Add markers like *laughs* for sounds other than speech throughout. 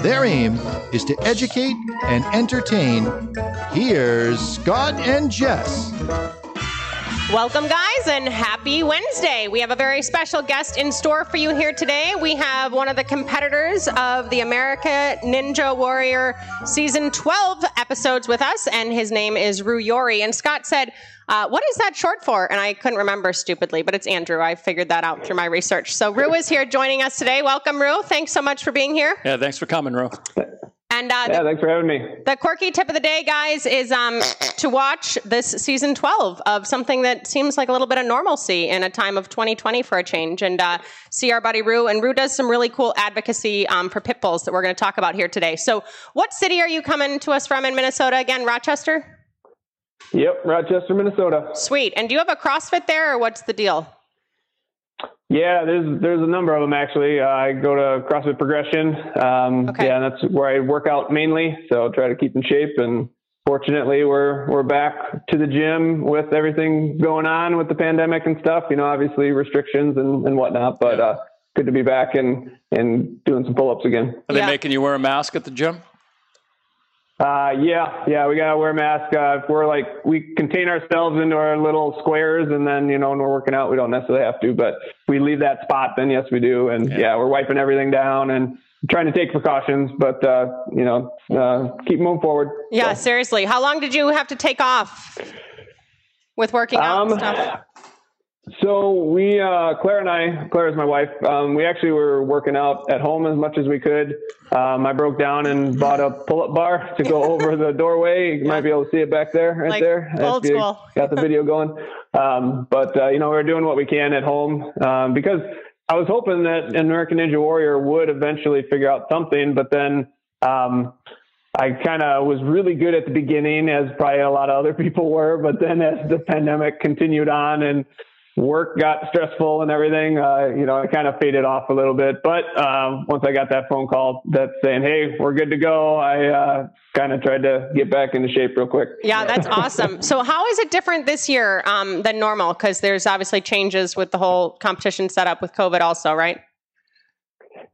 Their aim is to educate and entertain. Here's Scott and Jess. Welcome, guys, and happy Wednesday. We have a very special guest in store for you here today. We have one of the competitors of the America Ninja Warrior season 12 episodes with us, and his name is Roo Yori. And Scott said, uh, What is that short for? And I couldn't remember stupidly, but it's Andrew. I figured that out through my research. So, Roo is here joining us today. Welcome, Roo. Thanks so much for being here. Yeah, thanks for coming, Roo. And uh, Yeah, the, thanks for having me. the quirky tip of the day, guys, is um, to watch this season 12 of something that seems like a little bit of normalcy in a time of 2020 for a change. And uh, see our buddy Roo. And Roo does some really cool advocacy um, for pit bulls that we're going to talk about here today. So, what city are you coming to us from in Minnesota again? Rochester? Yep, Rochester, Minnesota. Sweet. And do you have a CrossFit there, or what's the deal? Yeah, there's there's a number of them actually. Uh, I go to CrossFit Progression. Um, Okay. Yeah, and that's where I work out mainly. So try to keep in shape. And fortunately, we're we're back to the gym with everything going on with the pandemic and stuff. You know, obviously restrictions and, and whatnot. But uh, good to be back and and doing some pull ups again. Are they Yeah. making you wear a mask at the gym? Uh, yeah, yeah, we gotta wear a mask. Uh, if we're like, we contain ourselves into our little squares, and then you know when we're working out, we don't necessarily have to, but we leave that spot. Then yes, we do, and Yeah. yeah, we're wiping everything down and trying to take precautions, but uh, you know, uh, keep moving forward. Yeah, So, seriously. How long did you have to take off with working out and Um, stuff? So we, uh, Claire and I, Claire is my wife. Um, we actually were working out at home as much as we could. Um, I broke down and bought a pull-up bar to go *laughs* over the doorway. You might be able to see it back there, right Like there. old school. Got the video going. Um, but uh, you know, we're doing what we can at home um, because I was hoping that American Ninja Warrior would eventually figure out something, but then. Um, I kind of was really good at the beginning, as probably a lot of other *laughs* people were. But then, as the pandemic continued on and work got stressful and everything, uh, you know, it kind of faded off a little bit. But um, once I got that phone call that's saying, "Hey, we're good to go," I uh, kind of tried to get back into shape real quick. Yeah, that's awesome. So, how is it different this year um, than normal? Because there's obviously changes with the whole competition setup with COVID, also, right?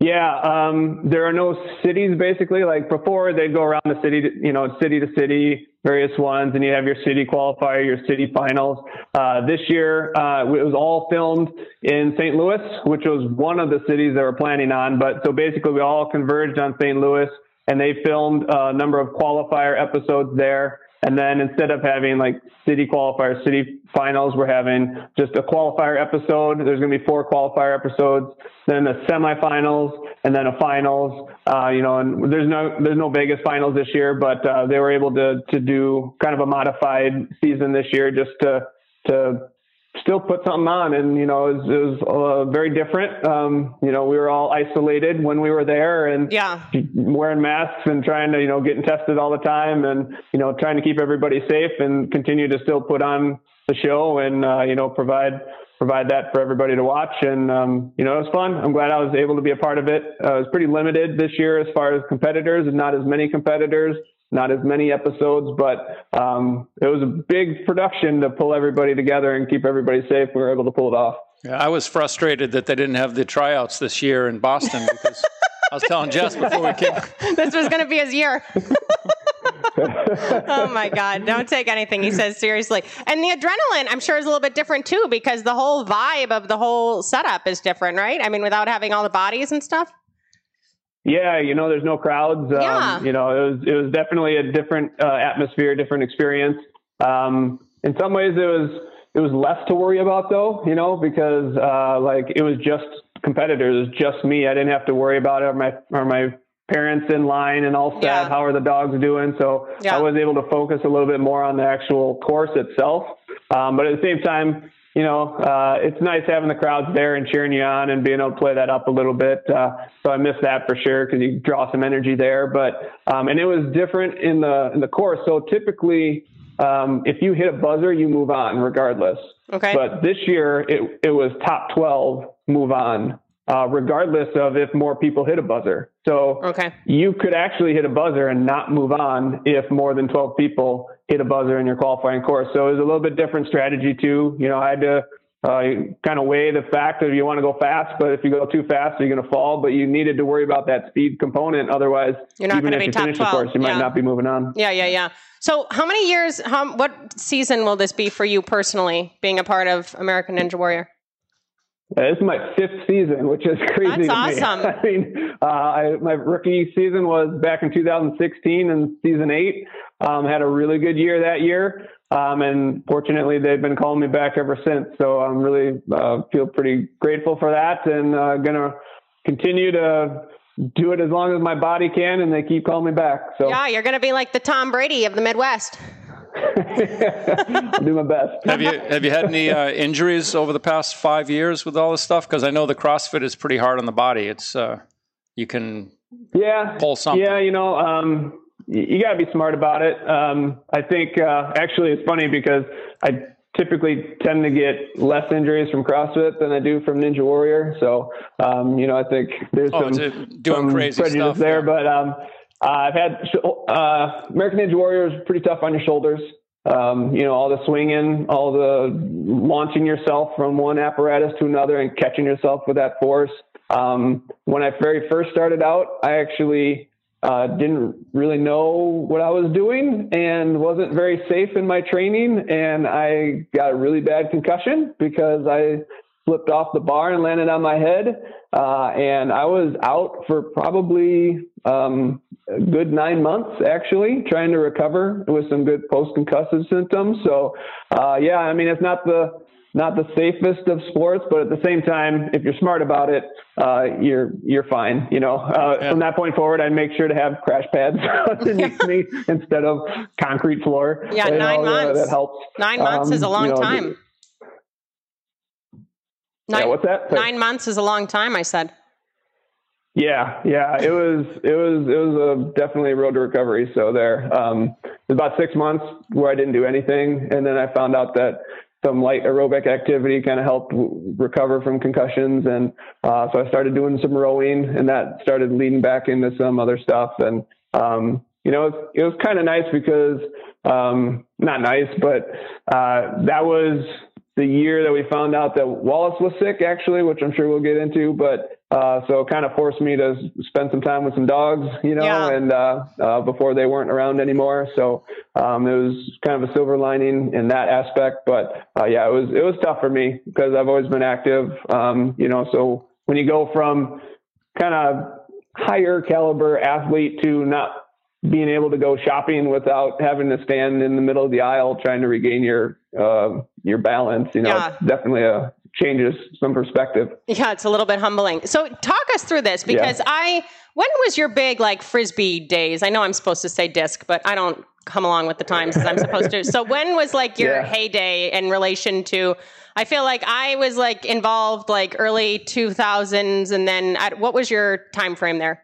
Yeah, um, there are no cities basically. Like before, they'd go around the city, to, you know, city to city, various ones, and you have your city qualifier, your city finals. Uh, this year, uh, it was all filmed in St. Louis, which was one of the cities they were planning on. But so basically, we all converged on St. Louis, and they filmed a number of qualifier episodes there. And then instead of having like city qualifier, city finals, we're having just a qualifier episode. There's going to be four qualifier episodes, then the semifinals, and then a finals. Uh, you know, and there's no there's no Vegas finals this year, but uh, they were able to to do kind of a modified season this year just to to still put something on and you know it was, it was uh, very different um, you know we were all isolated when we were there and Yeah. wearing masks and trying to you know getting tested all the time and you know trying to keep everybody safe and continue to still put on the show and uh, you know provide provide that for everybody to watch. And um, you know it was fun. I'm glad i was able to be a part of it. Uh, it was pretty limited this year as far as competitors and not as many competitors not as many episodes but um, it was a big production to pull everybody together and keep everybody safe. We were able to pull it off. Yeah, I was frustrated that they didn't have the tryouts this year in Boston because I was telling Jess before we came. *laughs* This was going to be his year. *laughs* oh my God. Don't take anything he says seriously. And the adrenaline, I'm sure, is a little bit different too because the whole vibe of the whole setup is different, right? I mean, without having all the bodies and stuff. Yeah, you know, there's no crowds. Um, Yeah. You know, it was it was definitely a different uh, atmosphere, different experience. Um, in some ways, it was it was less to worry about though. You know, because uh, like it was just competitors, it was just me. I didn't have to worry about are my are my parents in line and all set. Yeah. How are the dogs doing? So Yeah. I was able to focus a little bit more on the actual course itself. Um, but at the same time, you know, uh, it's nice having the crowds there and cheering you on and being able to play that up a little bit. Uh, so I miss that for sure because you draw some energy there. But um, and it was different in the in the course. So typically, um, if you hit a buzzer, you move on regardless. Okay. But this year, it it was top twelve move on uh, regardless of if more people hit a buzzer. So okay. you could actually hit a buzzer and not move on if more than 12 people hit a buzzer in your qualifying course. So it was a little bit different strategy too. You know, I had to uh, kind of weigh the fact that you want to go fast, but if you go too fast, you're going to fall. But you needed to worry about that speed component. Otherwise, you're not even if you top finish 12. the course, you yeah. might not be moving on. Yeah, yeah, yeah. So, how many years? How what season will this be for you personally, being a part of American Ninja Warrior? Uh, this is my fifth season, which is *laughs* crazy. That's to *laughs* awesome. Me. I mean, uh, I, my rookie season was back in 2016 and season eight. Um, had a really good year that year. Um, and fortunately, they've been calling me back ever since. So I'm really uh, feel pretty grateful for that, and uh, gonna continue to do it as long as my body can, and they keep calling me back. So yeah, you're gonna be like the Tom Brady of the Midwest. I'll *laughs* do my best. Have you have you had any uh, injuries over the past five years with all this stuff? Because I know the CrossFit is pretty hard on the body. It's uh, you can yeah pull something. Yeah, you know, um, you, you got to be smart about it. Um, I think uh, actually it's funny because I typically tend to get less injuries from CrossFit than I do from Ninja Warrior. So um, you know, I think there's oh, some, doing some crazy prejudice stuff there, yeah. but. Uh, I've had uh, American Ninja Warrior is pretty tough on your shoulders. Um, you know, all the swinging, all the launching yourself from one apparatus to another and catching yourself with that force. Um, when I very first started out, I actually uh, didn't really know what I was doing and wasn't very safe in my training. And I got a really bad concussion because I flipped off the bar and landed on my head. Uh, and I was out for probably um, a good nine months actually trying to recover with some good post concussive symptoms. So, uh, yeah, I mean, it's not the, not the safest of sports, but at the same time, if you're smart about it, uh, you're, you're fine. You know, uh, yeah. from that point forward, I'd make sure to have crash pads *laughs* underneath me *laughs* instead of concrete floor. Yeah. You nine know, months. that helps. Nine months Um, is a long you know, time. Nine, yeah, what's that? Nine months is a long time, I said. Yeah, yeah, it was, it was, it was a definitely a road to recovery. So there, um, about six months where I didn't do anything, and then I found out that some light aerobic activity kind of helped w- recover from concussions, and uh, so I started doing some rowing, and that started leading back into some other stuff, and um, you know, it, it was kind of nice because um, not nice, but uh, that was the year that we found out that Wallace was sick, actually, which I'm sure we'll get into. But uh, so it kind of forced me to spend some time with some dogs, you know, Yeah. and uh, uh, before they weren't around anymore. So um, it was kind of a silver lining in that aspect. But uh, yeah, it was it was tough for me because I've always been active, um, you know. So when you go from kind of higher caliber athlete to not being able to go shopping without having to stand in the middle of the aisle trying to regain your uh, your balance. You know, Yeah. it's definitely a changes some perspective. Yeah, it's a little bit humbling. So talk us through this because I when was your big like frisbee days? I know I'm supposed to say disc, but I don't come along with the times as I'm supposed to. So when was like your Yeah. heyday in relation to I feel like I was like involved like early 2000s and then at, what was your time frame there?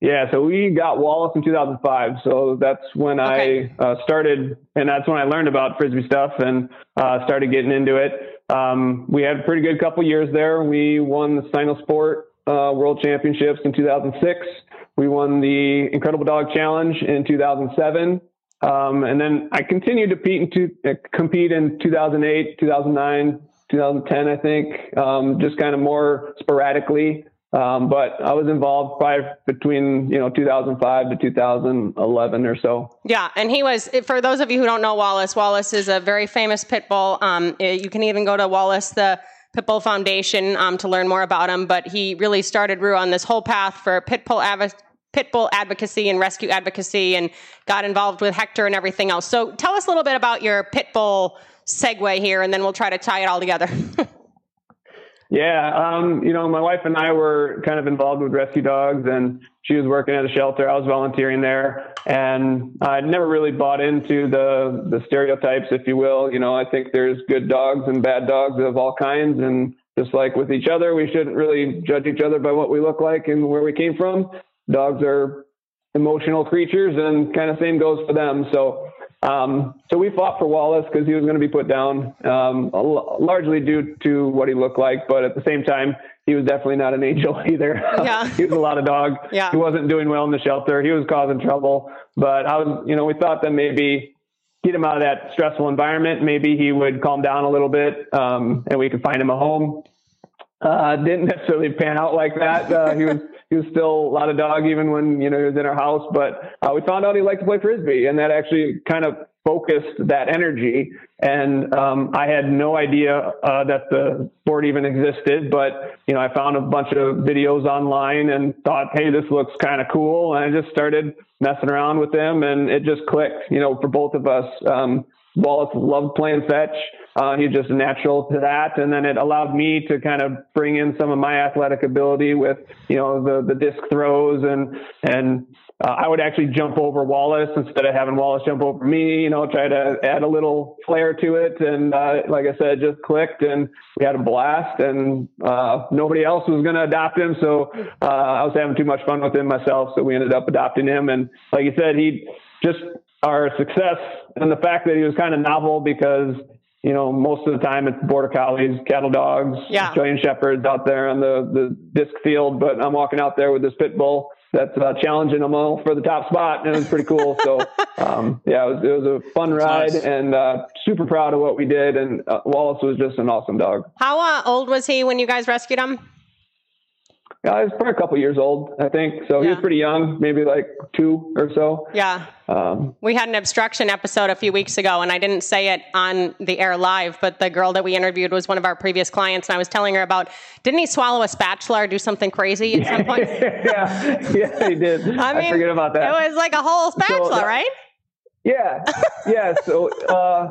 Yeah, so we got Wallace in 2005. So that's when Okay. I uh, started, and that's when I learned about frisbee stuff and uh, started getting into it. Um, we had a pretty good couple years there. We won the Cynosport uh, World Championships in 2006. We won the Incredible Dog Challenge in 2007. Um, and then I continued to compete in, uh, compete in 2008, 2009, 2010, I think, um, just kind of more sporadically. Um, but I was involved probably between, you know, 2005 to 2011 or so. Yeah, and he was for those of you who don't know Wallace. Wallace is a very famous pit bull. Um, eh, you can even go to Wallace the Pit Bull Foundation um, to learn more about him. But he really started Roo on this whole path for pit bull advo- pit bull advocacy and rescue advocacy, and got involved with Hector and everything else. So tell us a little bit about your pit bull segue here, and then we'll try to tie it all together. *laughs* Yeah, um, you know, my wife and I were kind of involved with rescue dogs, and she was working at a shelter. I was volunteering there, And I never really bought into the the stereotypes, if you will. You know, I think there's good dogs and bad dogs of all kinds, and just like with each other, we shouldn't really judge each other by what we look like and where we came from. Dogs are emotional creatures, and kind of same goes for them. So um, so we fought for Wallace because he was going to be put down, um, largely due to what he looked like, but at the same time, he was definitely not an angel *laughs* either. Yeah. he was a lot of dog. Yeah. He wasn't doing well in the shelter. He was causing trouble. But I was, you know, we thought that maybe get him out of that stressful environment. Maybe he would calm down a little bit, um, and we could find him a home. Uh, didn't necessarily pan out like that. Uh, he was he was still a lot of dog even when you know he was in our house. But uh, we found out he liked to play frisbee, and that actually kind of focused that energy. And um, I had no idea uh, that the sport even existed, but you know I found a bunch of videos online and thought, hey, this looks kind of cool, and I just started messing around with them, and it just clicked. You know, for both of us. Um, Wallace loved playing fetch. Uh, he's just natural to that. And then it allowed me to kind of bring in some of my athletic ability with, you know, the, the disc throws and, and, uh, I would actually jump over Wallace instead of having Wallace jump over me, you know, try to add a little flair to it. And, uh, like I said, just clicked and we had a blast and, uh, nobody else was going to adopt him. So, uh, I was having too much fun with him myself. So we ended up adopting him. And like you said, he just, our success and the fact that he was kind of novel because you know most of the time it's border collies, cattle dogs, yeah. Australian shepherds out there on the the disc field. But I'm walking out there with this pit bull that's uh, challenging them all for the top spot, and it was pretty cool. So *laughs* um, yeah, it was, it was a fun ride, nice. and uh, super proud of what we did. And uh, Wallace was just an awesome dog. How uh, old was he when you guys rescued him? Yeah, he was probably a couple years old, I think. So yeah. he was pretty young, maybe like two or so. Yeah. Um, we had an obstruction episode a few weeks ago, and I didn't say it on the air live, but the girl that we interviewed was one of our previous clients, and I was telling her about didn't he swallow a spatula or do something crazy at some *laughs* point? yeah, yeah, he did. *laughs* I mean, I forget about that. It was like a whole spatula, so that, right? Yeah, yeah. So, *laughs* uh,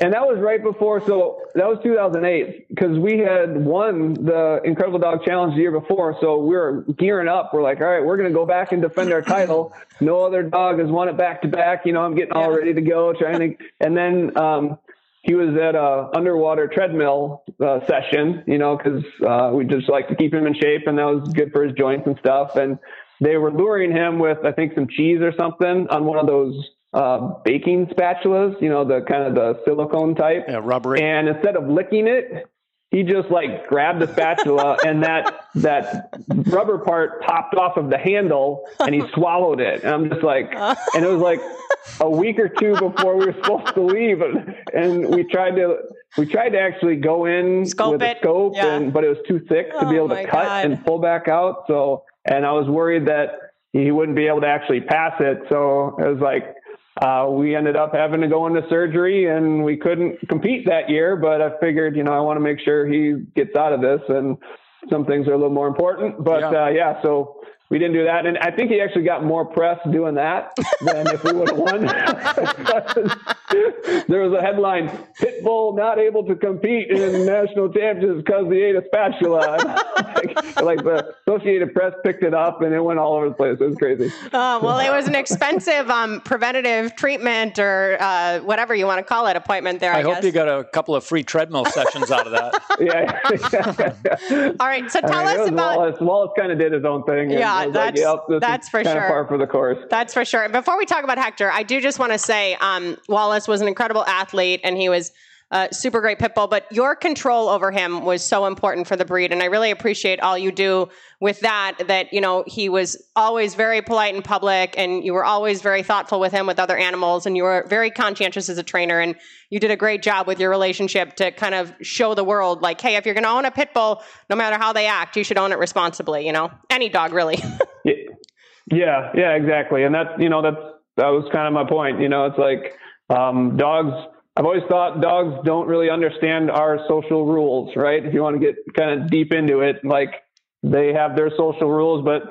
and that was right before. So that was 2008 because we had won the Incredible Dog Challenge the year before. So we were gearing up. We're like, all right, we're going to go back and defend our title. No other dog has won it back to back. You know, I'm getting all ready to go, trying to. And then um, he was at a underwater treadmill uh, session. You know, because uh, we just like to keep him in shape, and that was good for his joints and stuff. And they were luring him with, I think, some cheese or something on one of those uh, baking spatulas, you know, the kind of the silicone type. Yeah, rubbery. And instead of licking it, he just like grabbed the spatula *laughs* and that that rubber part popped off of the handle and he swallowed it. And I'm just like, and it was like a week or two before we were supposed to leave, and we tried to we tried to actually go in scope with it. a scope, yeah. and but it was too thick to oh be able to cut God. and pull back out. So, and I was worried that he wouldn't be able to actually pass it. So it was like uh, we ended up having to go into surgery and we couldn't compete that year, but I figured, you know, I want to make sure he gets out of this and some things are a little more important. But yeah, uh, yeah so we didn't do that. And I think he actually got more press doing that than if we would have won. *laughs* *laughs* *laughs* there was a headline, Pitbull not able to compete in the national championships because he ate a spatula. *laughs* like, like, the Associated Press picked it up and it went all over the place. It was crazy. Oh, well, it was an expensive um, preventative treatment or uh, whatever you want to call it, appointment there, I, I hope you got a couple of free treadmill sessions out of that. *laughs* yeah. all right. So tell I mean, us about. Wallace, Wallace kind of did his own thing. Yeah that's, like, yep, that's for sure. Par for the course. That's for sure. Before we talk about Hector, I do just want to say um, Wallace was an incredible athlete, and he was uh, super great pit bull, but your control over him was so important for the breed. And I really appreciate all you do with that, that, you know, he was always very polite in public and you were always very thoughtful with him with other animals and you were very conscientious as a trainer. And you did a great job with your relationship to kind of show the world, like, hey, if you're going to own a pit bull, no matter how they act, you should own it responsibly, you know, any dog really. *laughs* yeah, yeah, exactly. And that, you know, that's, that was kind of my point. You know, it's like, um, dogs, I've always thought dogs don't really understand our social rules, right? If you want to get kind of deep into it, like they have their social rules, but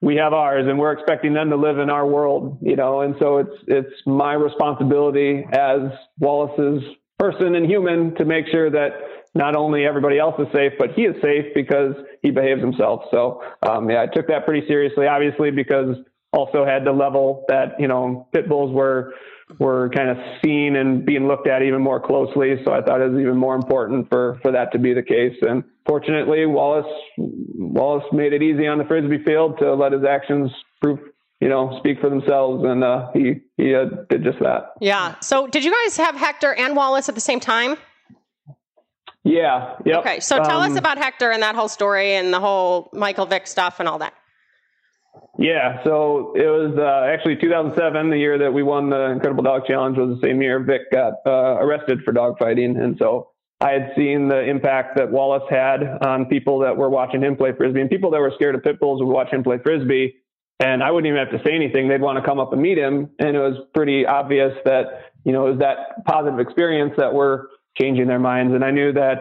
we have ours and we're expecting them to live in our world, you know, and so it's, it's my responsibility as Wallace's person and human to make sure that not only everybody else is safe, but he is safe because he behaves himself. So, um, yeah, I took that pretty seriously, obviously, because also had the level that you know pit bulls were were kind of seen and being looked at even more closely. So I thought it was even more important for for that to be the case. And fortunately, Wallace Wallace made it easy on the frisbee field to let his actions prove you know speak for themselves, and uh, he he uh, did just that. Yeah. So did you guys have Hector and Wallace at the same time? Yeah. Yep. Okay. So tell Um, us about Hector and that whole story and the whole Michael Vick stuff and all that. Yeah, so it was uh, actually 2007, the year that we won the Incredible Dog Challenge, was the same year Vick got uh, arrested for dog fighting, and so I had seen the impact that Wallace had on people that were watching him play frisbee, and people that were scared of pit bulls would watch him play frisbee, and I wouldn't even have to say anything; they'd want to come up and meet him, and it was pretty obvious that you know it was that positive experience that were changing their minds, and I knew that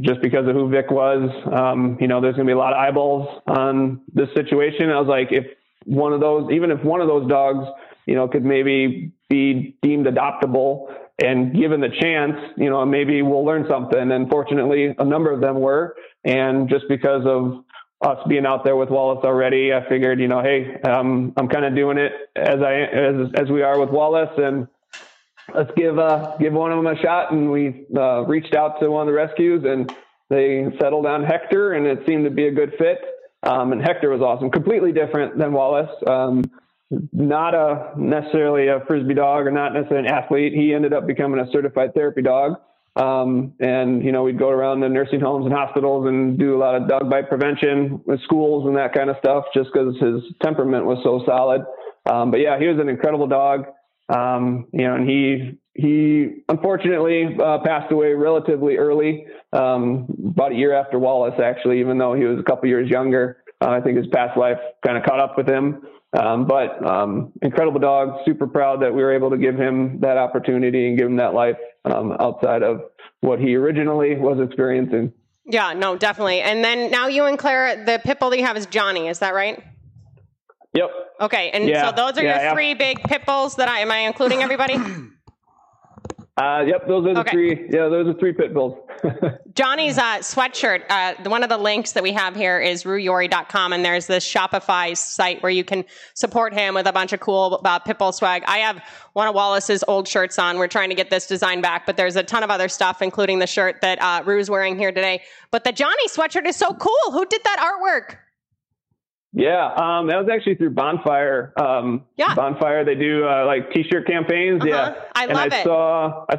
just because of who Vick was. Um, you know, there's going to be a lot of eyeballs on this situation. I was like, if one of those, even if one of those dogs, you know, could maybe be deemed adoptable and given the chance, you know, maybe we'll learn something. And fortunately, a number of them were. And just because of us being out there with Wallace already, I figured, you know, hey, um, I'm kind of doing it as I as as we are with Wallace, and let's give uh, give one of them a shot. And we uh, reached out to one of the rescues, and they settled on Hector, and it seemed to be a good fit. Um, and Hector was awesome, completely different than Wallace. Um, not a necessarily a frisbee dog, or not necessarily an athlete. He ended up becoming a certified therapy dog. Um, and you know, we'd go around the nursing homes and hospitals and do a lot of dog bite prevention with schools and that kind of stuff, just because his temperament was so solid. Um, but yeah, he was an incredible dog. Um, you know, and he he unfortunately uh, passed away relatively early, um, about a year after Wallace, actually, even though he was a couple years younger. Uh, I think his past life kind of caught up with him. Um, but um, incredible dog. Super proud that we were able to give him that opportunity and give him that life um, outside of what he originally was experiencing. Yeah, no, definitely. And then now you and Claire, the pit bull that you have is Johnny. Is that right? Yep. Okay. And Yeah, so those are yeah, your three big pit bulls that I am I including everybody? *clears throat* Uh, yep. Those are the Okay. three. Yeah, those are three pit bulls. *laughs* Johnny's uh, sweatshirt, uh, one of the links that we have here is rooyori.com, and there's this Shopify site where you can support him with a bunch of cool uh, Pitbull swag. I have one of Wallace's old shirts on. We're trying to get this design back, but there's a ton of other stuff, including the shirt that uh, Roo's wearing here today. But the Johnny sweatshirt is so cool. Who did that artwork? Yeah, um, that was actually through Bonfire. Um, Yeah. Bonfire. They do uh, like T-shirt campaigns. Uh-huh. Yeah, I and love I it. saw. I,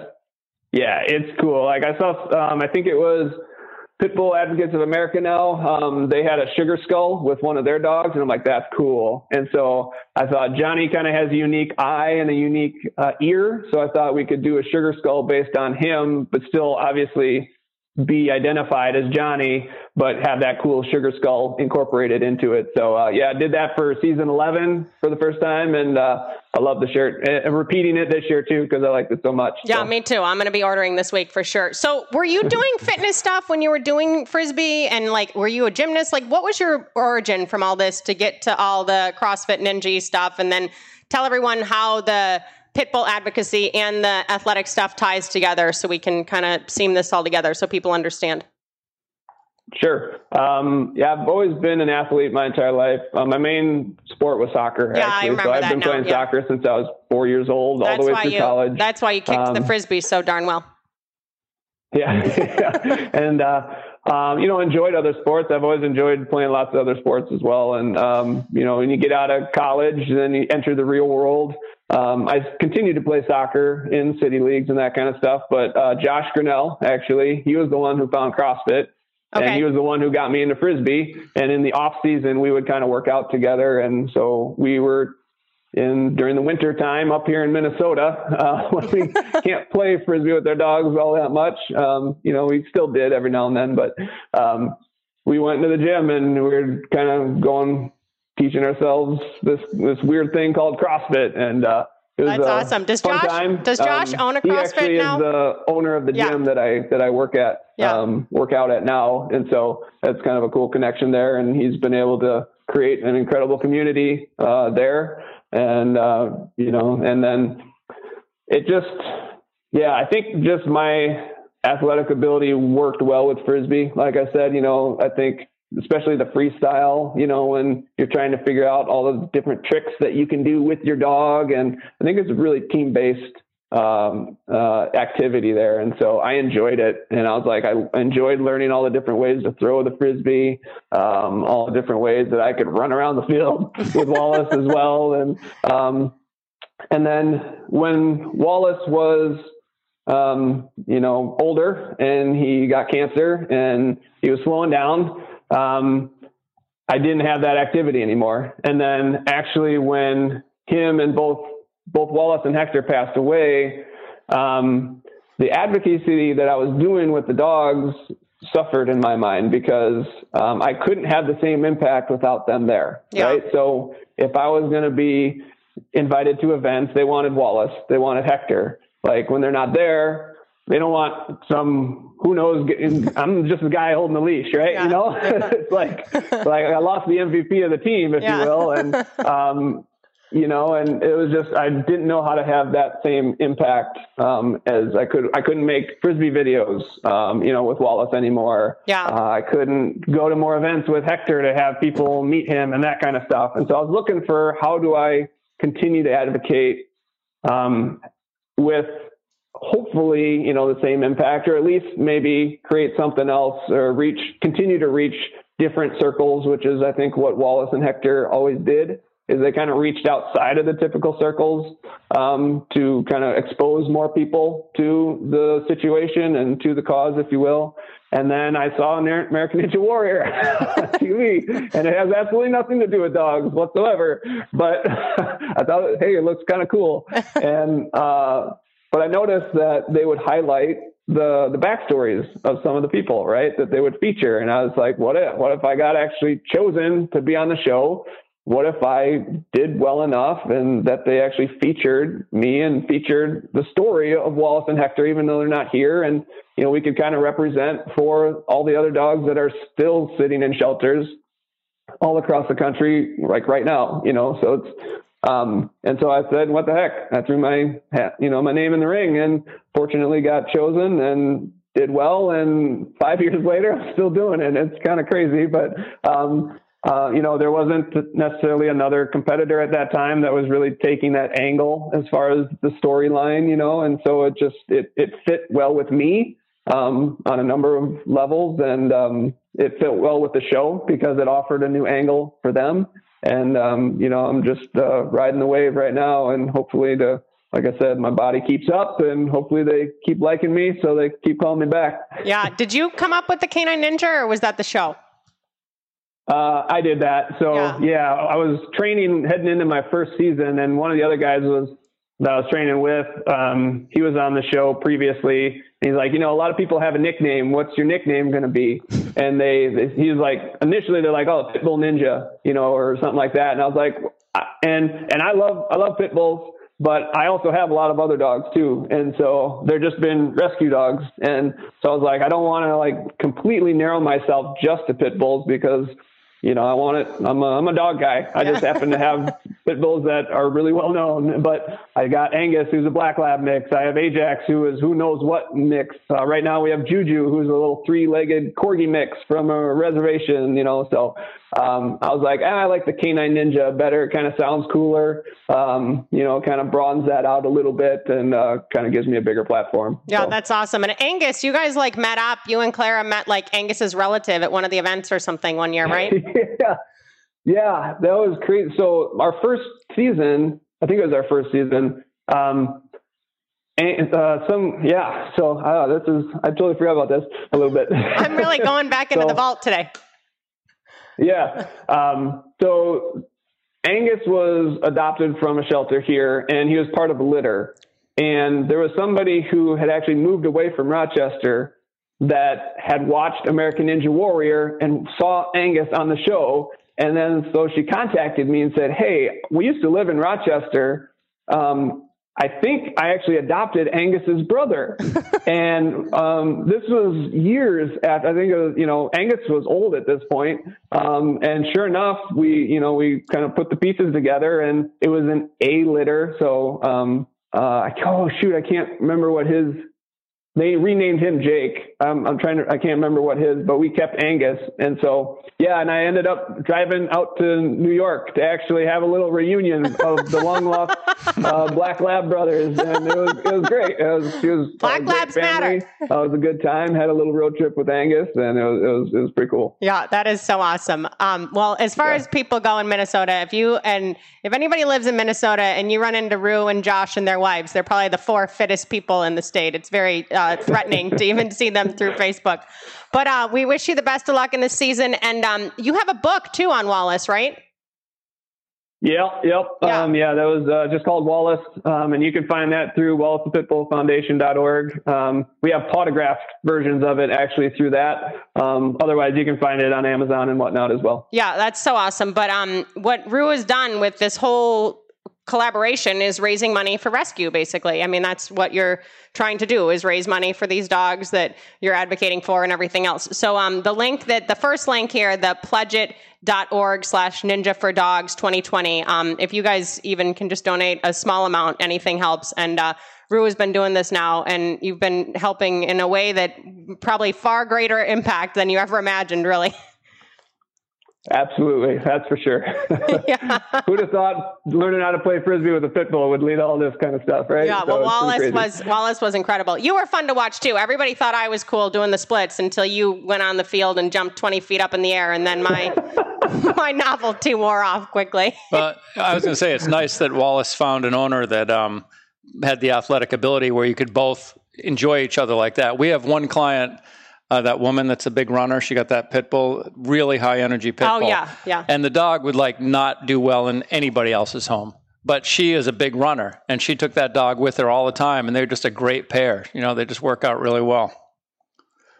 yeah, it's cool. Like I saw. Um, I think it was Pitbull Advocates of America. Now um, they had a sugar skull with one of their dogs, and I'm like, that's cool. And so I thought Johnny kind of has a unique eye and a unique uh, ear, so I thought we could do a sugar skull based on him, but still obviously be identified as Johnny, but have that cool sugar skull incorporated into it. So uh, yeah, I did that for season 11 for the first time, and uh, I love the shirt. And, repeating it this year too because I liked it so much. Yeah, So, me too. I'm going to be ordering this week for sure. So, were you doing *laughs* fitness stuff when you were doing frisbee and like were you a gymnast? Like what was your origin from all this to get to all the CrossFit Ninja stuff and then tell everyone how the pitbull advocacy and the athletic stuff ties together so we can kind of seam this all together so people understand. Sure. Um, yeah, I've always been an athlete my entire life. Uh, my main sport was soccer. Yeah, I actually. remember so I've that been now, playing yeah. soccer since I was four years old, all the way through you college. That's why you kicked the Um, frisbee so darn well. *laughs* Yeah. *laughs* and, uh, um, you know, enjoyed other sports. I've always enjoyed playing lots of other sports as well. And, um, you know, when you get out of college, then you enter the real world. Um, I continued to play soccer in city leagues and that kind of stuff. But uh, Josh Grinnell, actually, he was the one who found CrossFit. Okay. And he was the one who got me into frisbee. And in the off season, we would kind of work out together. And so we were in during the winter time up here in Minnesota, uh, *laughs* when we *laughs* can't play frisbee with our dogs all that much. Um, you know, we still did every now and then, but um, we went to the gym and we were kind of going teaching ourselves this this weird thing called CrossFit, and uh, it was That's a awesome. Does fun Josh- time. does Josh own a CrossFit He actually now? is the owner of the Yeah. gym that I that I work at. Yeah. Um, work out at now, and so that's kind of a cool connection there. And he's been able to create an incredible community uh, there, and uh, you know, and then it just, yeah, I think just my athletic ability worked well with frisbee. Like I said, you know, I think especially the freestyle, you know, when you're trying to figure out all the different tricks that you can do with your dog. And I think it's a really team based um, uh, activity there. And so I enjoyed it. And I was like, I enjoyed learning all the different ways to throw the Frisbee, um, all the different ways that I could run around the field *laughs* with Wallace as well. And, um, and then when Wallace was, um, you know, older and he got cancer and he was slowing down, um, I didn't have that activity anymore. And then actually when him and both both Wallace and Hector passed away, um, the advocacy that I was doing with the dogs suffered in my mind because um, I couldn't have the same impact without them there. Yeah. Right. So if I was going to be invited to events, they wanted Wallace, they wanted Hector. Like when they're not there, they don't want some who knows. I'm just a guy holding the leash, right? Yeah. You know, *laughs* it's like like I lost the MVP of the team, if yeah. you will, and *laughs* um, you know, and it was just I didn't know how to have that same impact um, as I could. I couldn't make frisbee videos, um, you know, with Wallace anymore. Yeah, uh, I couldn't go to more events with Hector to have people meet him and that kind of stuff. And so I was looking for how do I continue to advocate um, with hopefully you know the same impact, or at least maybe create something else or reach continue to reach different circles, which is I think what Wallace and Hector always did is they kind of reached outside of the typical circles um, to kind of expose more people to the situation and to the cause, if you will. And then I saw an American Ninja Warrior on *laughs* TV, and it has absolutely nothing to do with dogs whatsoever. But *laughs* I thought, hey, it looks kind of cool. And uh, but I noticed that they would highlight the the backstories of some of the people, right? That they would feature, and I was like, what if? What if I got actually chosen to be on the show what if I did well enough and that they actually featured me and featured the story of Wallace and Hector, even though they're not here. And, you know, we could kind of represent for all the other dogs that are still sitting in shelters all across the country, like right now, you know, so it's, um, and so I said, what the heck? I threw my hat, you know, my name in the ring and fortunately got chosen and did well. And five *laughs* years later, I'm still doing it. It's kind of crazy, but, um, uh, you know, there wasn't necessarily another competitor at that time that was really taking that angle as far as the storyline, you know, and so it just it it fit well with me um, on a number of levels, and um, it fit well with the show because it offered a new angle for them. And um, you know, I'm just uh, riding the wave right now, and hopefully to like I said, my body keeps up and hopefully they keep liking me so they keep calling me back. Yeah. Did you come up with the Canine Ninja or was that the show? Uh, I did that. So yeah. yeah. I was training heading into my first season, and one of the other guys was that I was training with. Um, he was on the show previously. he's like, you know, a lot of people have a nickname. What's your nickname going to be? And they, they, he's like, initially they're like, oh, Pitbull Ninja, you know, or something like that. And I was like, and and I love I love pit bulls, but I also have a lot of other dogs too. And so they're just been rescue dogs. And so I was like, I don't want to like completely narrow myself just to pit bulls because you know, I want it. I'm a, I'm a dog guy. I just happen to have *laughs* pit bulls that are really well known. But I got Angus, who's a black lab mix. I have Ajax, who is who knows what mix. Uh, right now we have Juju, who's a little three-legged corgi mix from a reservation. You know, so um, I was like, ah, I like the Canine Ninja better. It kind of sounds cooler. Um, you know, kind of broadens that out a little bit and uh, kind of gives me a bigger platform. Yeah, so. that's awesome. And Angus, you guys like met up. You and Clara met like Angus's relative at one of the events or something one year, right? *laughs* yeah, yeah, that was crazy. So our first season, I think it was our first season. Um, and uh, some, yeah. So uh, this is, I totally forgot about this a little bit. I'm really *laughs* going back into so, the vault today yeah. Um, so Angus was adopted from a shelter here, and he was part of a litter. And there was somebody who had actually moved away from Rochester that had watched American Ninja Warrior and saw Angus on the show. And then so she contacted me and said, Hey, we used to live in Rochester. Um, I think I actually adopted Angus's brother, *laughs* and um, this was years after. I think it was, you know Angus was old at this point, um, and sure enough, we you know we kind of put the pieces together, and it was an A litter. So um, uh, oh shoot, I can't remember what his they renamed him Jake. Um, I'm trying to, I can't remember what his, but we kept Angus. And so, yeah, and I ended up driving out to New York to actually have a little reunion of the long lost *laughs* uh, Black Lab brothers. And it was, it was great. It was, it was Black Labs matter. Uh, it was a good time. Had a little road trip with Angus and it was, it was, it was pretty cool. Yeah, that is so awesome. Um, well, as far yeah. as people go in Minnesota, if you, and if anybody lives in Minnesota and you run into Roo and Josh and their wives, they're probably the four fittest people in the state. It's very, uh, threatening to even see them through Facebook. But uh, we wish you the best of luck in this season. And um, you have a book too on Wallace, right? Yep, yep. Yeah, um, yeah that was uh, just called Wallace. Um, and you can find that through WallacePitbullFoundation.org. Um, we have autographed versions of it actually through that. Um, otherwise, you can find it on Amazon and whatnot as well. Yeah, that's so awesome. But um, what Roo has done with this whole collaboration is raising money for rescue basically. I mean that's what you're trying to do is raise money for these dogs that you're advocating for and everything else. So um, the link that the first link here the pledgeit.org slash ninja for dogs 2020 um, if you guys even can just donate a small amount anything helps. And uh, Roo has been doing this now, and you've been helping in a way that probably far greater impact than you ever imagined, really. *laughs* Absolutely, that's for sure. *laughs* yeah. *laughs* Who'd have thought learning how to play frisbee with a pit bull would lead all this kind of stuff, right? Yeah. So well, Wallace was Wallace was incredible. You were fun to watch too. Everybody thought I was cool doing the splits until you went on the field and jumped twenty feet up in the air, and then my *laughs* my novelty wore off quickly. But I was going to say it's nice that Wallace found an owner that um, had the athletic ability where you could both enjoy each other like that. We have one client uh, that woman that's a big runner, she got that pit bull, really high energy pit oh, bull. Oh yeah, yeah. And the dog would like not do well in anybody else's home. But she is a big runner, and she took that dog with her all the time, and they're just a great pair. You know, they just work out really well.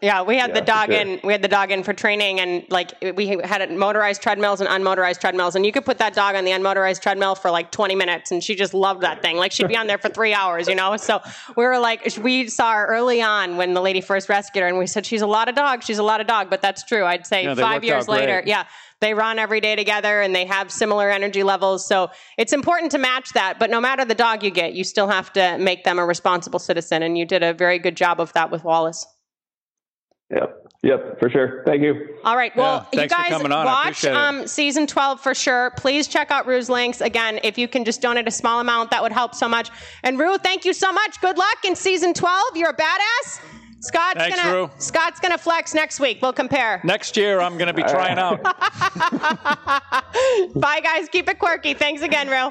Yeah, we had yeah, the dog sure. in. We had the dog in for training, and like we had motorized treadmills and unmotorized treadmills, and you could put that dog on the unmotorized treadmill for like 20 minutes, and she just loved that thing. Like she'd be on there for three hours, you know. So we were like, we saw her early on when the lady first rescued her, and we said she's a lot of dog. She's a lot of dog, but that's true. I'd say yeah, five years later, yeah, they run every day together and they have similar energy levels. So it's important to match that. But no matter the dog you get, you still have to make them a responsible citizen, and you did a very good job of that with Wallace. Yep. Yep, for sure. Thank you. All right. Well, yeah, you guys watch um, season 12 for sure. Please check out Roo's links. Again, if you can just donate a small amount, that would help so much. And Roo, thank you so much. Good luck in season 12. You're a badass. Scott's Thanks, gonna Roo. Scott's gonna flex next week. We'll compare. Next year I'm gonna be trying out. *laughs* Bye guys. Keep it quirky. Thanks again, Roo.